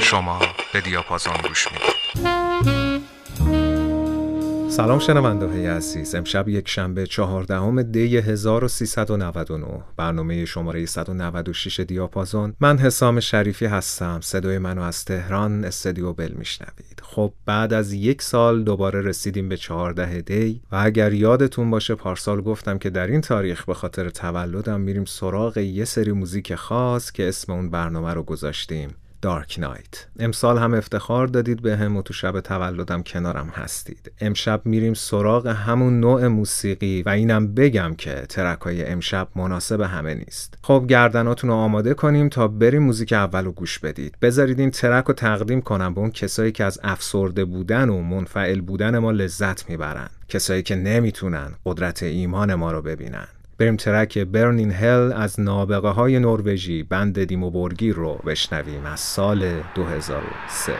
شما به دیاپازون گوش می‌دید. سلام شنونده های عزیز. امشب یک شنبه چهاردهم دی 1399 برنامه شماره 196 دیاپازون. من حسام شریفی هستم. صدای منو از تهران استدیو بل میشنوید. خب بعد از یک سال دوباره رسیدیم به 14 دی و اگر یادتون باشه پارسال گفتم که در این تاریخ به خاطر تولدم میریم سراغ یه سری موزیک خاص که اسم اون برنامه رو گذاشتیم. دارک نایت امسال هم افتخار دادید به هم و تو شب تولدم کنارم هستید. امشب میریم سراغ همون نوع موسیقی و اینم بگم که ترکای امشب مناسب همه نیست. خب گردناتون رو آماده کنیم تا بریم موزیک اول رو گوش بدید. بذارید این ترک رو تقدیم کنم به اون کسایی که از افسرده بودن و منفعل بودن ما لذت می‌برن. کسایی که نمی‌تونن قدرت ایمان ما رو ببینن. بریم ترک برنین هل از نابغه های نروژی بند دیمو بورگی رو بشنویم از سال 2003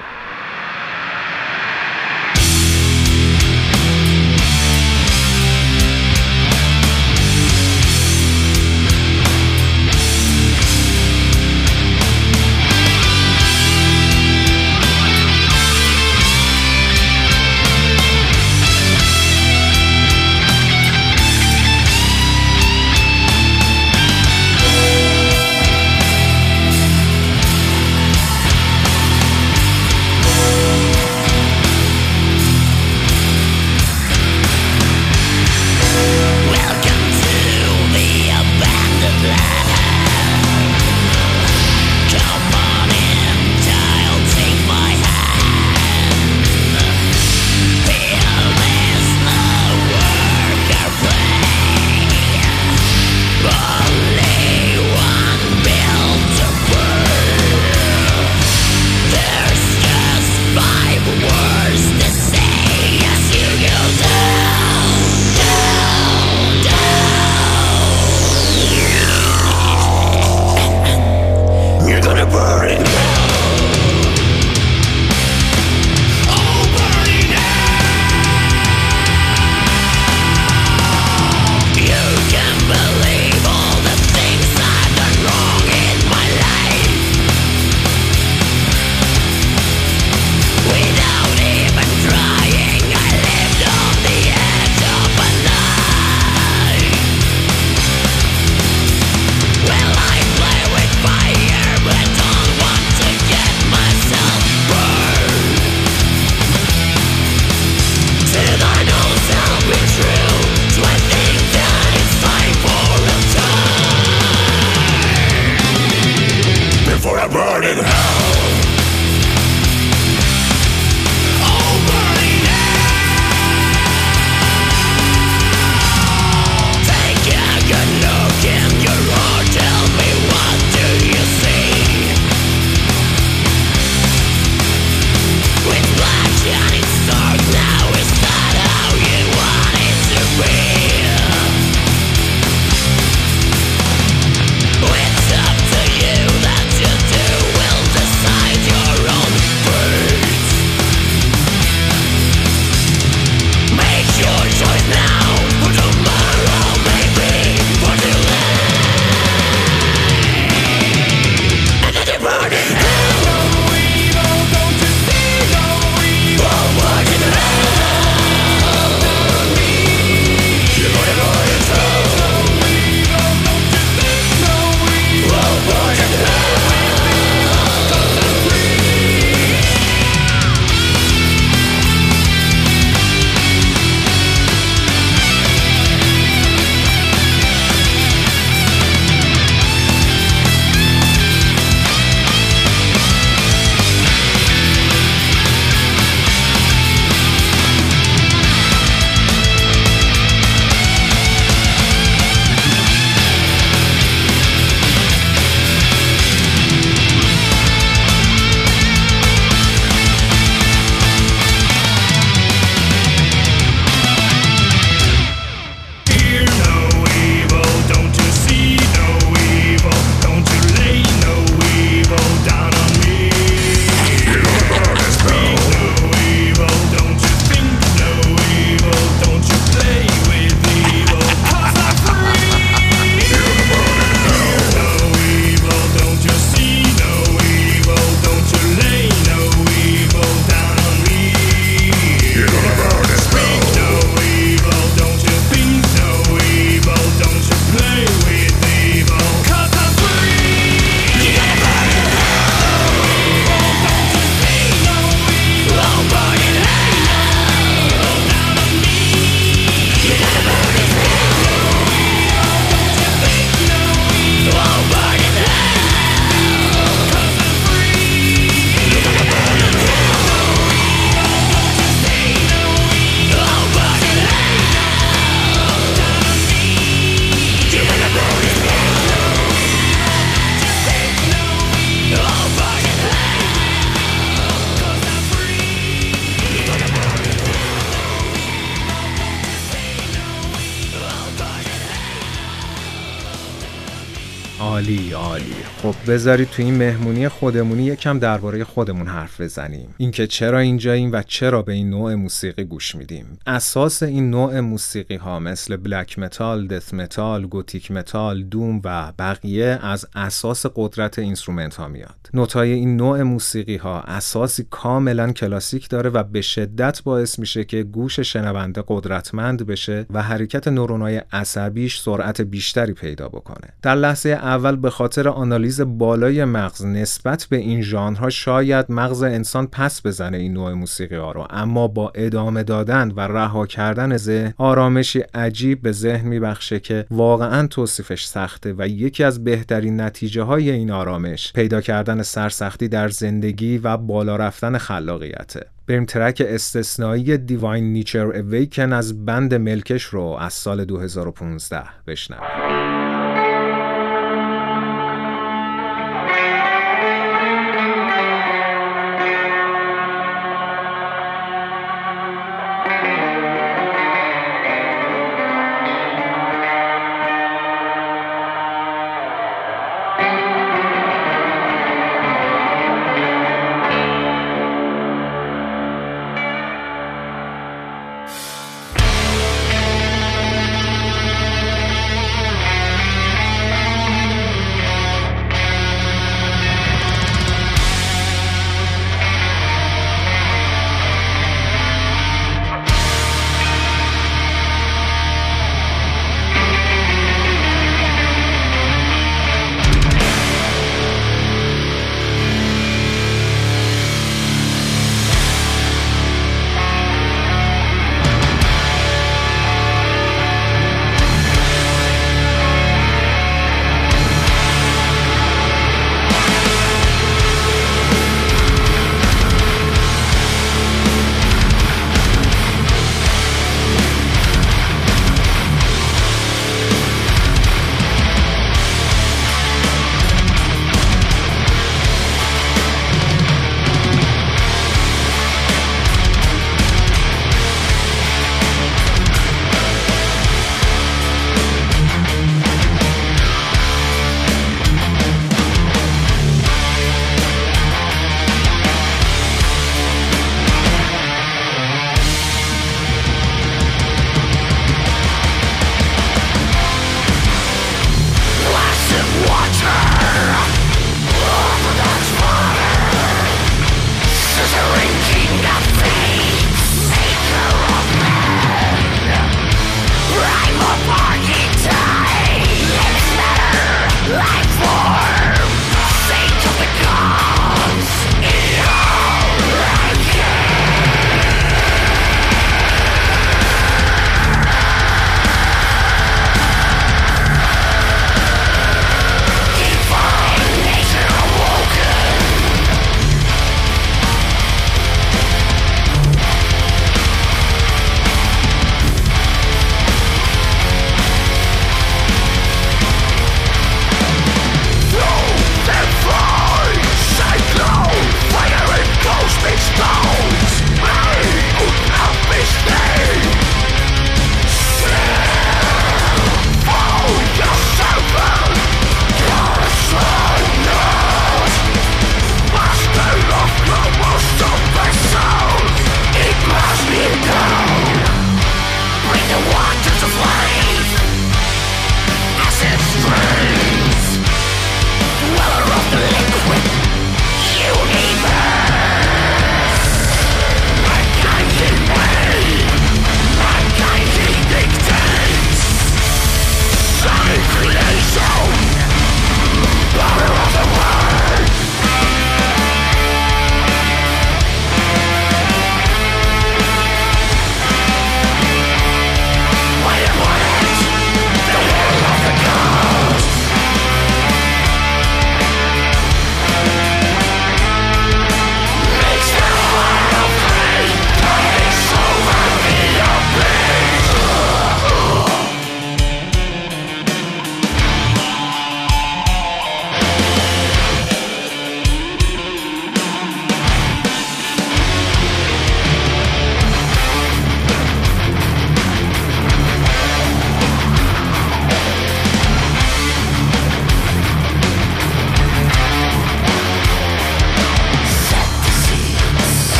بذارید تو این مهمونی خودمونی یکم درباره خودمون حرف بزنیم. اینکه چرا اینجاییم و چرا به این نوع موسیقی گوش میدیم. اساس این نوع موسیقی ها مثل black metal، death metal، gothic metal، doom و بقیه از اساس قدرت instrument ها میاد. نوتای این نوع موسیقی ها اساسی کاملا کلاسیک داره و به شدت باعث میشه که گوش شنونده قدرتمند بشه و حرکت نورونای عصبیش سرعت بیشتری پیدا بکنه. در لحظه اول به خاطر آنالیز بالای مغز نسبت به این ژانرها شاید مغز انسان پس بزنه این نوع موسیقی ها رو. اما با ادامه دادن و رها کردن ذهن آرامشی عجیب به ذهن میبخشه که واقعا توصیفش سخته و یکی از بهترین نتیجه های این آرامش پیدا کردن سرسختی در زندگی و بالا رفتن خلاقیته. بریم ترک استثنایی دیواین نیچر اویکن از بند ملکش رو از سال 2015 بشنویم.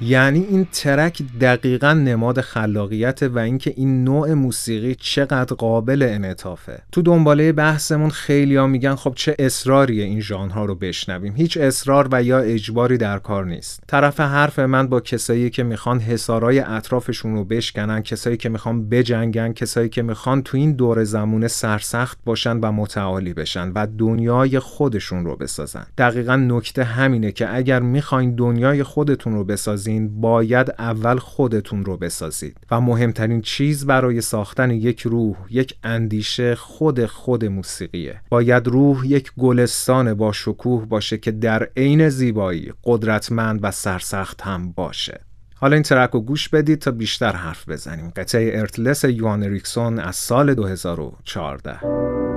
یعنی این ترک دقیقا نماد خلاقیت و اینکه این نوع موسیقی چقدر قابل انعطافه. تو دنباله بحثمون خیلیا میگن خب چه اصراریه این ژانرها رو بشنویم. هیچ اصرار و یا اجباری در کار نیست. طرف حرف من با کسایی که می‌خوان حسارای اطرافشون رو بشکنن کسایی که می‌خوان بجنگن کسایی که می‌خوان تو این دور زمونه سرسخت باشن و متعالی بشن و دنیای خودشون رو بسازن. دقیقا نکته همینه که اگر می‌خواین دنیای خودتون رو بسازین باید اول خودتون رو بسازید. و مهمترین چیز برای ساختن یک روح یک اندیشه خود خود موسیقیه. باید روح یک گلستان با شکوه باشه که در عین زیبایی قدرتمند و سرسخت هم باشه. حالا این ترک رو گوش بدید تا بیشتر حرف بزنیم. قطعه ارتلس یوان ریکسون از سال 2014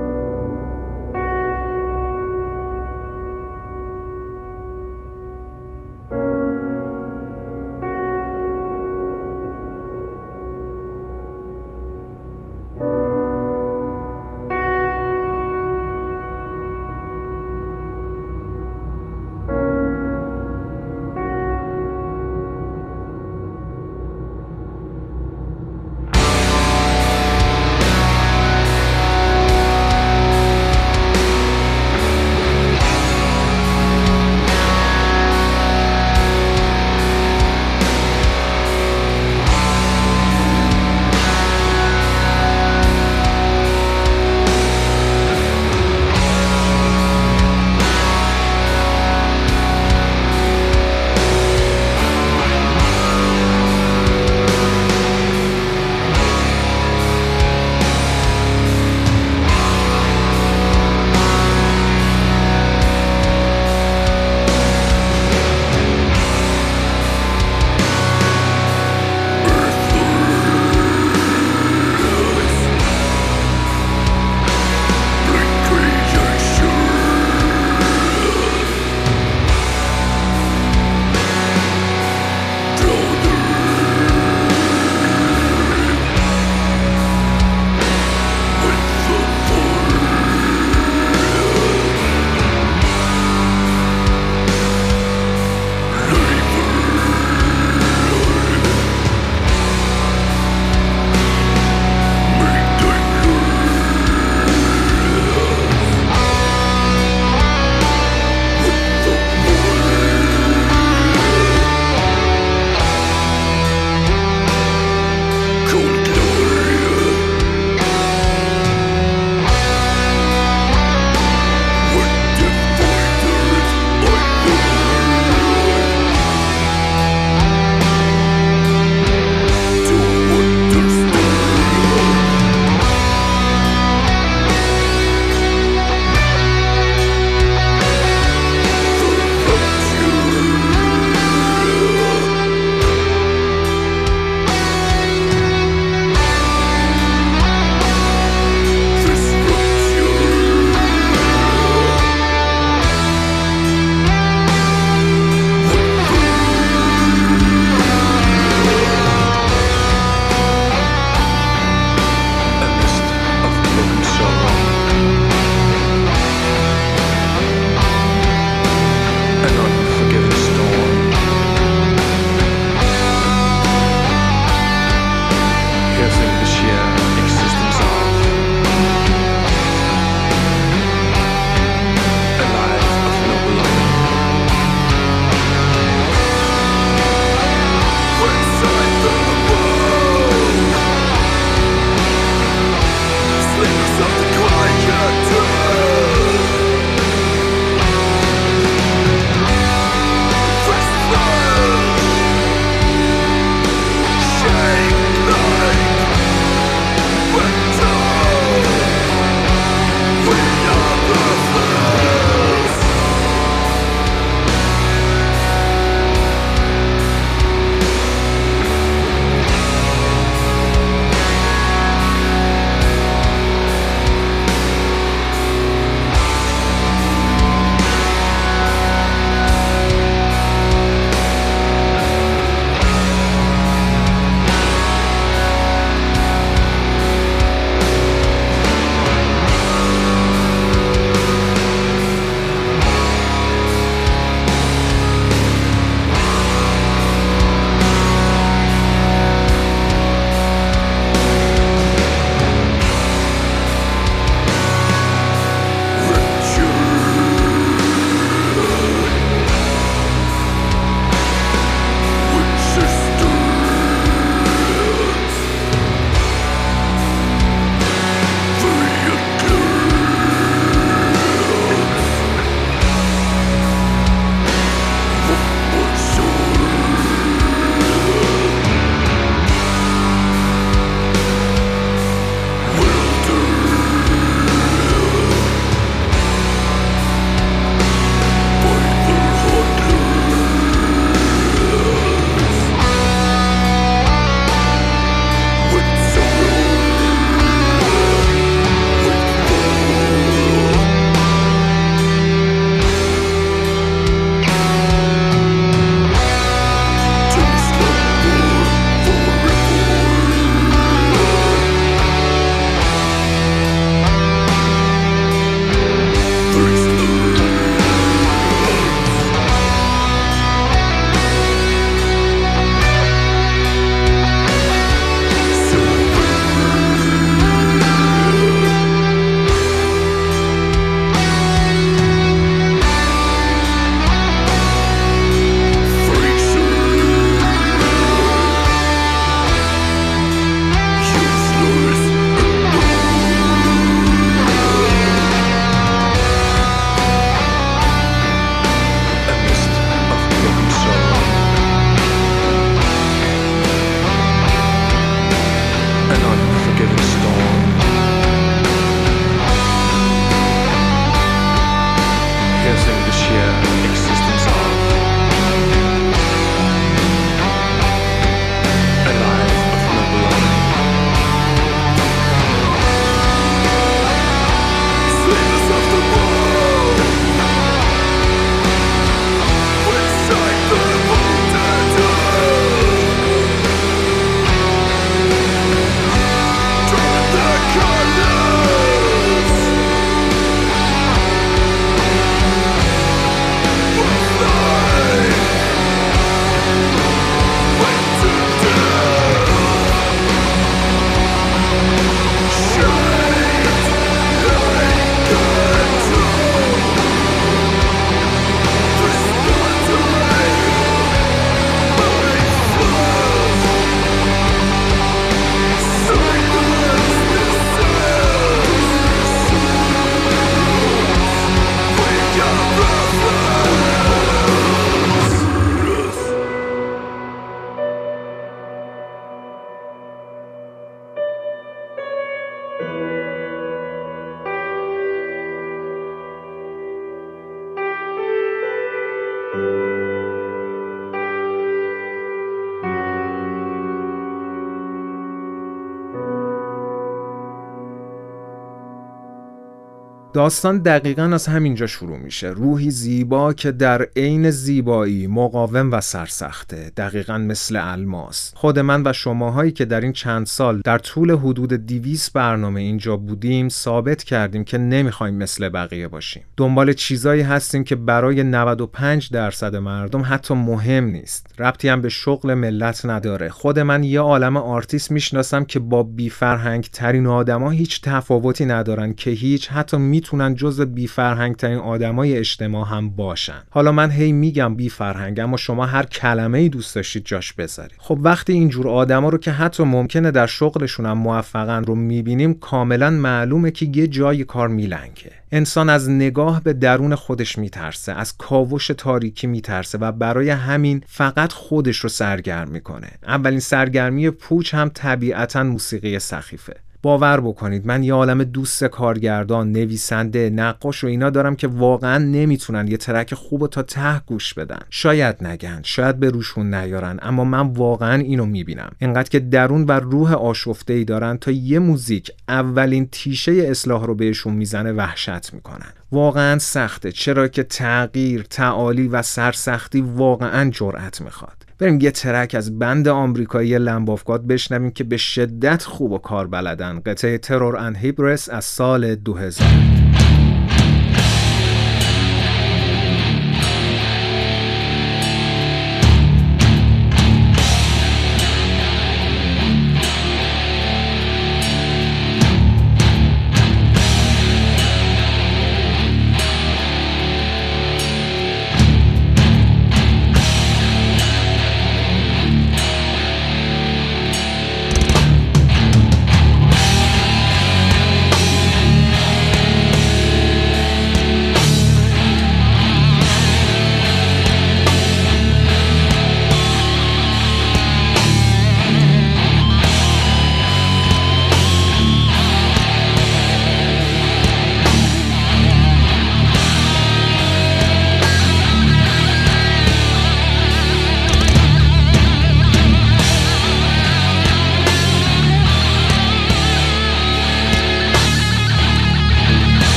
داستان دقیقا از همینجا شروع میشه. روحی زیبا که در عین زیبایی مقاوم و سرسخته دقیقا مثل الماس. خود من و شماهایی که در این چند سال در طول حدود دویست برنامه اینجا بودیم ثابت کردیم که نمی‌خوایم مثل بقیه باشیم. دنبال چیزایی هستیم که برای 95 درصد مردم حتی مهم نیست. ربطی هم به شغل ملت نداره. خود من یه عالم آرتیست می‌شناسم که با بی‌فرهنگ ترین آدما هیچ تفاوتی ندارن که هیچ حتی می‌تونن جز بی فرهنگ ترین آدمای اجتماع هم باشن. حالا من هی میگم بی فرهنگ اما شما هر کلمه ای دوست داشتید جاش بذارید. خب وقتی اینجور آدما رو که حتی ممکنه در شغلشون هم موفقن رو می‌بینیم کاملا معلومه که یه جای کار میلنگه. انسان از نگاه به درون خودش میترسه از کاوش تاریکی میترسه و برای همین فقط خودش رو سرگرم می‌کنه. اولین سرگرمی پوچ هم طبیعتا موسیقی سخیفه. باور بکنید. من یه عالم دوست کارگردان نویسنده نقاش و اینا دارم که واقعا نمی‌تونن یه ترک خوب تا ته گوش بدن. شاید نگن شاید به روشون نیارن اما من واقعا اینو می‌بینم. انقدر که درون و روح آشفته ای دارن تا یه موزیک اولین تیشه اصلاح رو بهشون می‌زنه وحشت می‌کنن. واقعا سخته چرا که تغییر تعالی و سرسختی واقعا جرأت می‌خواد. بریم یه ترک از بند آمریکایی لمبافگاد بشنویم که به شدت خوب و کار بلدن. قطعه ترور ان هیبرس از سال 2000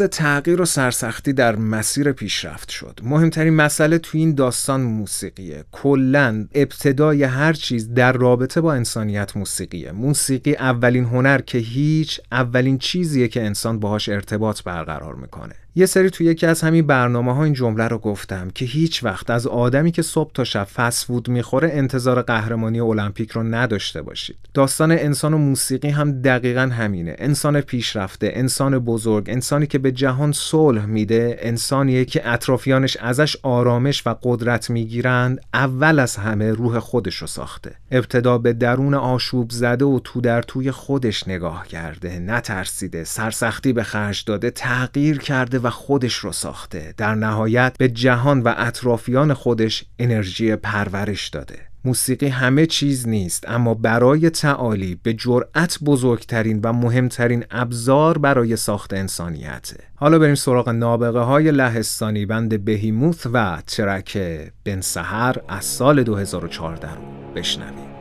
بحث تغییر و سرسختی در مسیر پیشرفت شد. مهمترین مسئله تو این داستان موسیقیه. کلا ابتدای هر چیز در رابطه با انسانیت موسیقیه. موسیقی اولین هنر که هیچ اولین چیزیه که انسان باهاش ارتباط برقرار می‌کنه. یه سری توی یکی از همین برنامه ها این جمله رو گفتم که هیچ وقت از آدمی که صبح تا شب فسفود می‌خوره انتظار قهرمانی المپیک رو نداشته باشید. داستان انسان و موسیقی هم دقیقا همینه. انسان پیشرفته انسان بزرگ انسانی که به جهان صلح میده انسانیه که اطرافیانش ازش آرامش و قدرت می‌گیرند اول از همه روح خودش رو ساخته. ابتدا به درون آشوب زده و تو در توی خودش نگاه کرده نترسیده سرسختی به خرج داده تغییر کرده و خودش رو ساخته. در نهایت به جهان و اطرافیان خودش انرژی پرورش داده. موسیقی همه چیز نیست اما برای تعالی به جرأت بزرگترین و مهمترین ابزار برای ساخت انسانیته. حالا بریم سراغ نابغه های لهستانی. بند بهیموث و ترک بن سهر از سال 2014 رو بشنویم.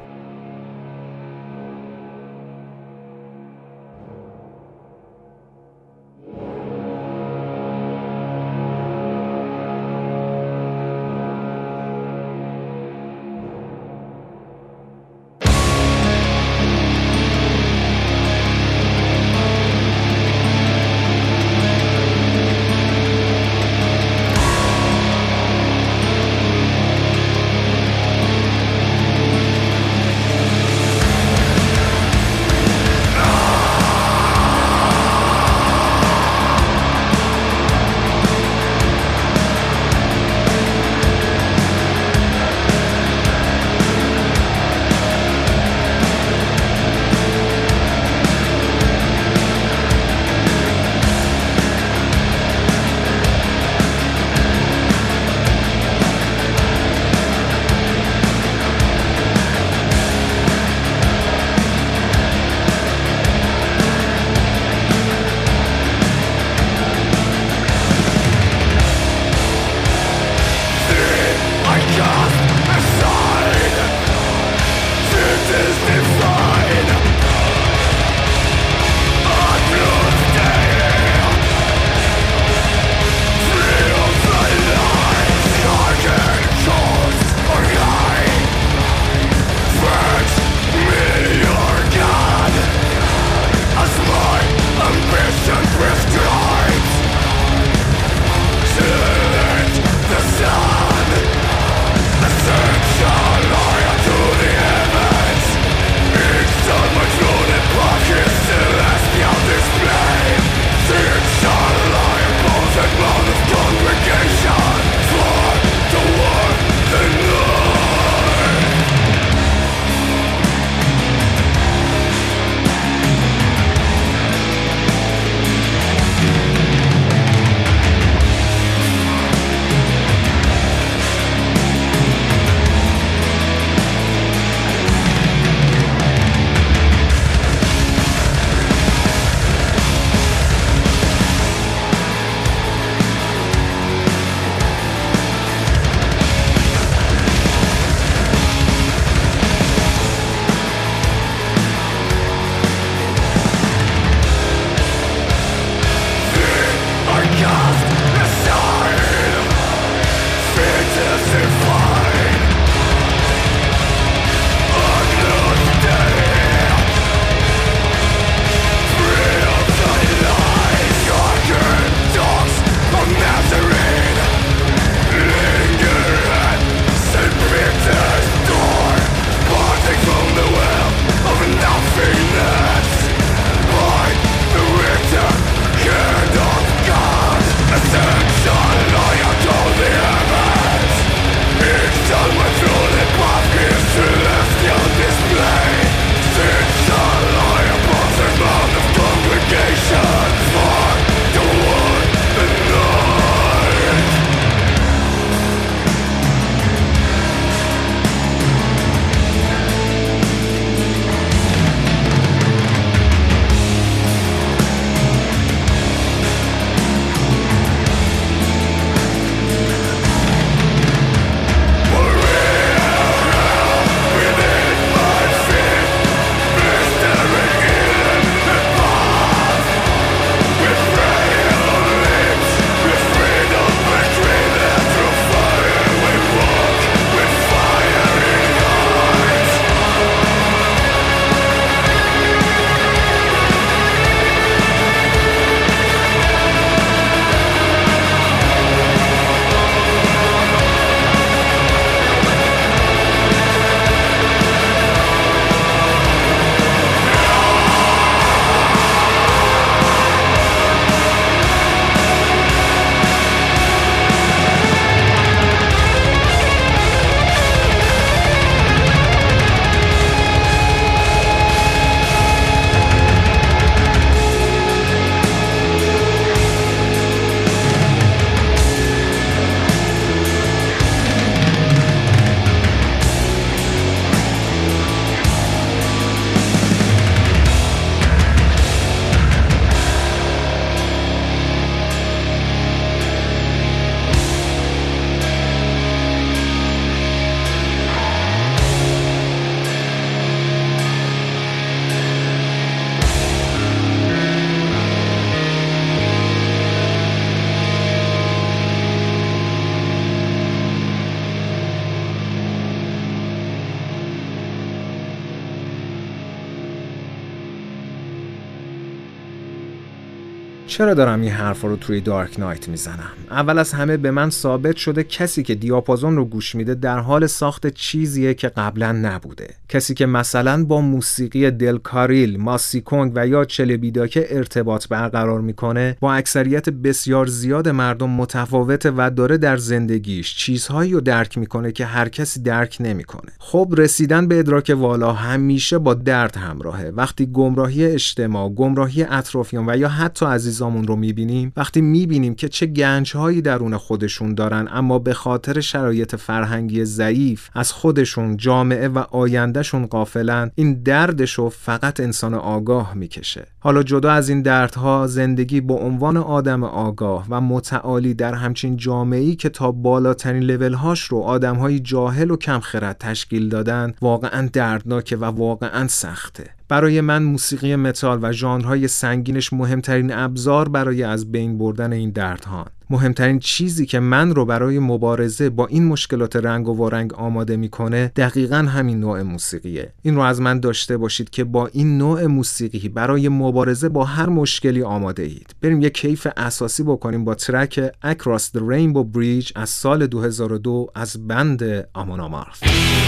چرا دارم این حرف رو توی دارک نایت می‌زنم؟ اول از همه به من ثابت شده کسی که دیاپازون رو گوش میده در حال ساخت چیزیه که قبلا نبوده. کسی که مثلا با موسیقی دلکاریل ماسیکونگ و یا چلبیداکه ارتباط برقرار می‌کنه با اکثریت بسیار زیاد مردم متفاوته و داره در زندگیش چیزهایی رو درک می‌کنه که هر کسی درک نمی‌کنه. خب رسیدن به ادراک والا همیشه با درد همراهه. وقتی گمراهی اجتماع گمراهی اطرافیان و یا حتی عزیزامون رو می‌بینیم؟ وقتی می‌بینیم که چه گنجهایی درون خودشون دارن اما به خاطر شرایط فرهنگی ضعیف از خودشون جامعه و آیندهشون قافلن این دردشو فقط انسان آگاه می‌کشه. حالا جدا از این دردها زندگی با عنوان آدم آگاه و متعالی در همچین جامعه‌ای که تا بالاترین لولهاش رو آدمهای جاهل و کم خرد تشکیل دادن واقعا دردناکه و واقعا سخته. برای من موسیقی متال و ژانرهای سنگینش مهمترین ابزار برای از بین بردن این دردها مهمترین چیزی که من رو برای مبارزه با این مشکلات رنگ و وارنگ آماده می‌کنه دقیقا همین نوع موسیقیه. این رو از من داشته باشید که با این نوع موسیقی برای مبارزه با هر مشکلی آماده اید. بریم یه کیف اساسی بکنیم با ترک Across the Rainbow Bridge از سال 2002 از بند آمونامارف خب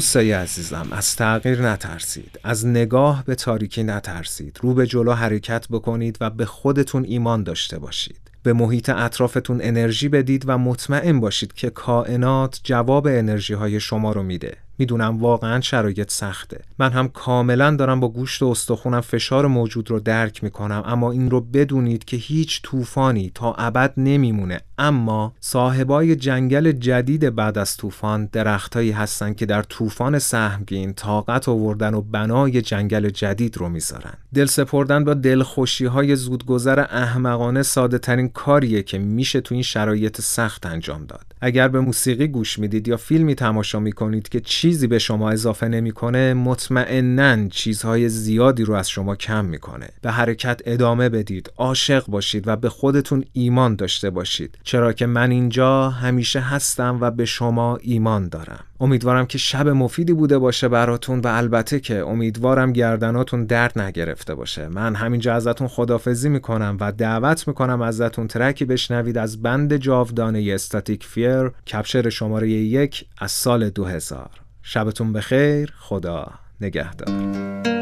دوستای عزیزم از تغییر نترسید. از نگاه به تاریکی نترسید. رو به جلو حرکت بکنید و به خودتون ایمان داشته باشید. به محیط اطرافتون انرژی بدید و مطمئن باشید که کائنات جواب انرژی های شما رو میده. می‌دونم واقعا شرایط سخته. من هم کاملا دارم با گوشت و استخونم فشار موجود رو درک می‌کنم اما این رو بدونید که هیچ طوفانی تا ابد نمیمونه. اما صاحبای جنگل جدید بعد از طوفان درختهایی هستن که در طوفان سهمگین طاقت آوردن و بنای جنگل جدید رو می‌ذارن. دل سپردن با دلخوشی های زودگذر احمقانه ساده ترین کاریه که میشه تو این شرایط سخت انجام داد. اگر به موسیقی گوش می‌دید یا فیلمی تماشا می‌کنید که چیزی به شما اضافه نمی‌کنه مطمئنا چیزهای زیادی رو از شما کم می‌کنه. به حرکت ادامه بدید عاشق باشید و به خودتون ایمان داشته باشید. چرا که من اینجا همیشه هستم و به شما ایمان دارم. امیدوارم که شب مفیدی بوده باشه براتون و البته که امیدوارم گردناتون درد نگرفته باشه. من همینجا ازتون خدافزی می‌کنم و دعوت می‌کنم ازتون ترکی بشنوید از بند جاودانه استاتیک فیر کپشر شماره یک از سال 2000 شبتون بخیر خدا نگهدار.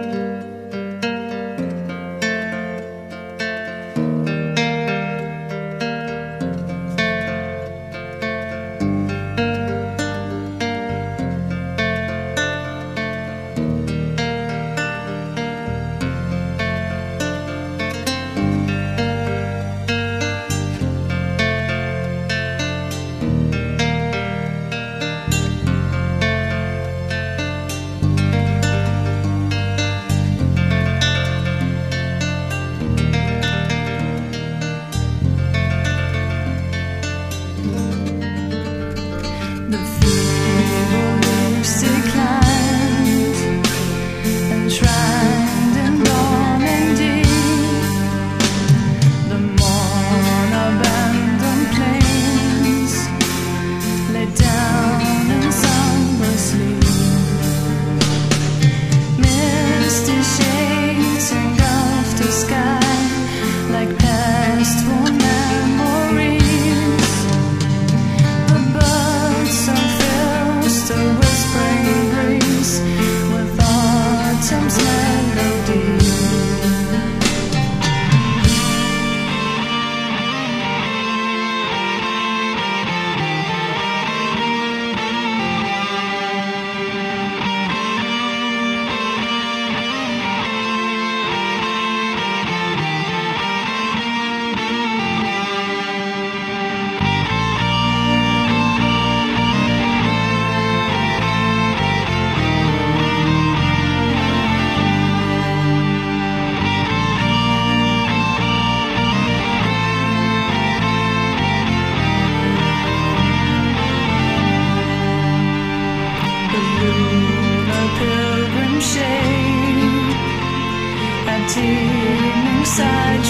Morningside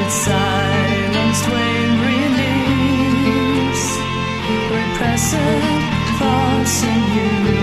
It's silenced when release. Repressive thoughts in you.